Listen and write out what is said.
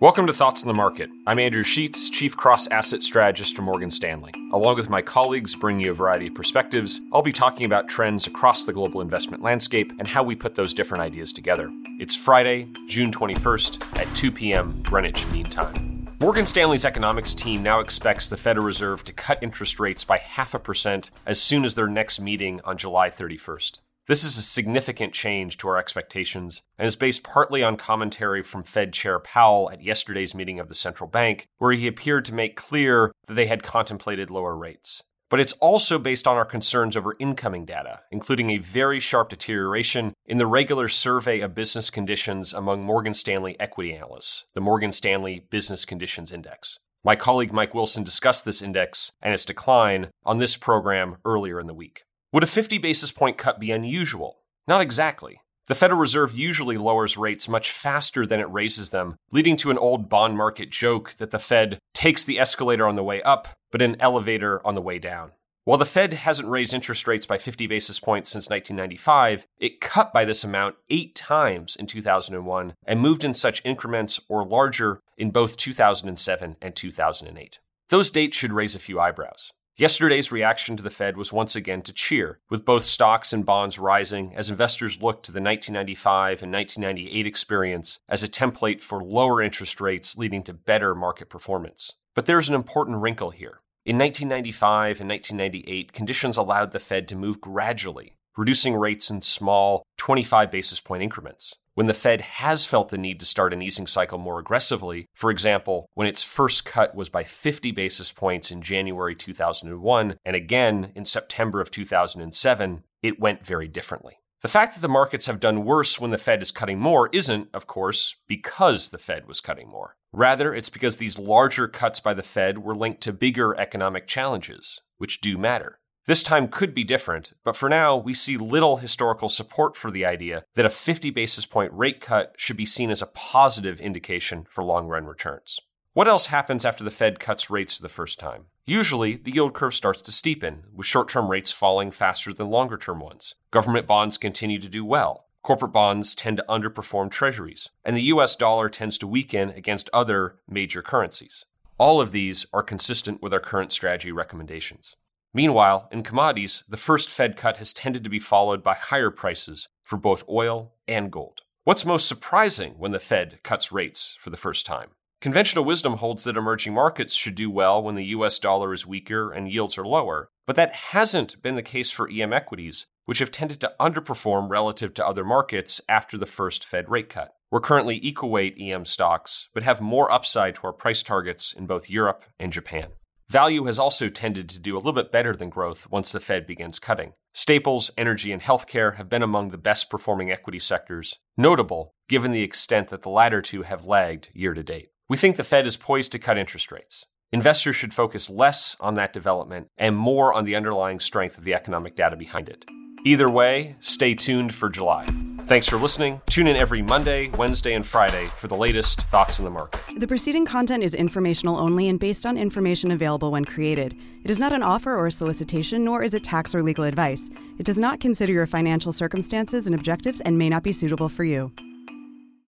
Welcome to Thoughts on the Market. I'm Andrew Sheets, Chief Cross Asset Strategist for Morgan Stanley. Along with my colleagues bringing you a variety of perspectives, I'll be talking about trends across the global investment landscape and how we put those different ideas together. It's Friday, June 21st at 2 p.m. Greenwich Mean Time. Morgan Stanley's economics team now expects the Federal Reserve to cut interest rates by half a percent as soon as their next meeting on July 31st. This is a significant change to our expectations and is based partly on commentary from Fed Chair Powell at yesterday's meeting of the central bank, where he appeared to make clear that they had contemplated lower rates. But it's also based on our concerns over incoming data, including a very sharp deterioration in the regular survey of business conditions among Morgan Stanley equity analysts, the Morgan Stanley Business Conditions Index. My colleague Mike Wilson discussed this index and its decline on this program earlier in the week. Would a 50 basis point cut be unusual? Not exactly. The Federal Reserve usually lowers rates much faster than it raises them, leading to an old bond market joke that the Fed takes the escalator on the way up, but an elevator on the way down. While the Fed hasn't raised interest rates by 50 basis points since 1995, it cut by this amount eight times in 2001 and moved in such increments or larger in both 2007 and 2008. Those dates should raise a few eyebrows. Yesterday's reaction to the Fed was once again to cheer, with both stocks and bonds rising as investors looked to the 1995 and 1998 experience as a template for lower interest rates leading to better market performance. But there's an important wrinkle here. In 1995 and 1998, conditions allowed the Fed to move gradually, reducing rates in small 25 basis point increments when the Fed has felt the need to start an easing cycle more aggressively, for example, when its first cut was by 50 basis points in January 2001 and again in September of 2007, it went very differently. The fact that the markets have done worse when the Fed is cutting more isn't, of course, because the Fed was cutting more. Rather, it's because these larger cuts by the Fed were linked to bigger economic challenges, which do matter. This time could be different, but for now, we see little historical support for the idea that a 50 basis point rate cut should be seen as a positive indication for long run returns. What else happens after the Fed cuts rates the first time? Usually, the yield curve starts to steepen, with short term rates falling faster than longer term ones. Government bonds continue to do well. Corporate bonds tend to underperform treasuries, and the US dollar tends to weaken against other major currencies. All of these are consistent with our current strategy recommendations. Meanwhile, in commodities, the first Fed cut has tended to be followed by higher prices for both oil and gold. What's most surprising when the Fed cuts rates for the first time? Conventional wisdom holds that emerging markets should do well when the US dollar is weaker and yields are lower, but that hasn't been the case for EM equities, which have tended to underperform relative to other markets after the first Fed rate cut. We're currently equal weight EM stocks, but have more upside to our price targets in both Europe and Japan. Value has also tended to do a little bit better than growth once the Fed begins cutting. Staples, energy, and healthcare have been among the best performing equity sectors, notable given the extent that the latter two have lagged year to date. We think the Fed is poised to cut interest rates. Investors should focus less on that development and more on the underlying strength of the economic data behind it. Either way, stay tuned for July. Thanks for listening. Tune in every Monday, Wednesday, and Friday for the latest thoughts in the market. The preceding content is informational only and based on information available when created. It is not an offer or a solicitation, nor is it tax or legal advice. It does not consider your financial circumstances and objectives and may not be suitable for you.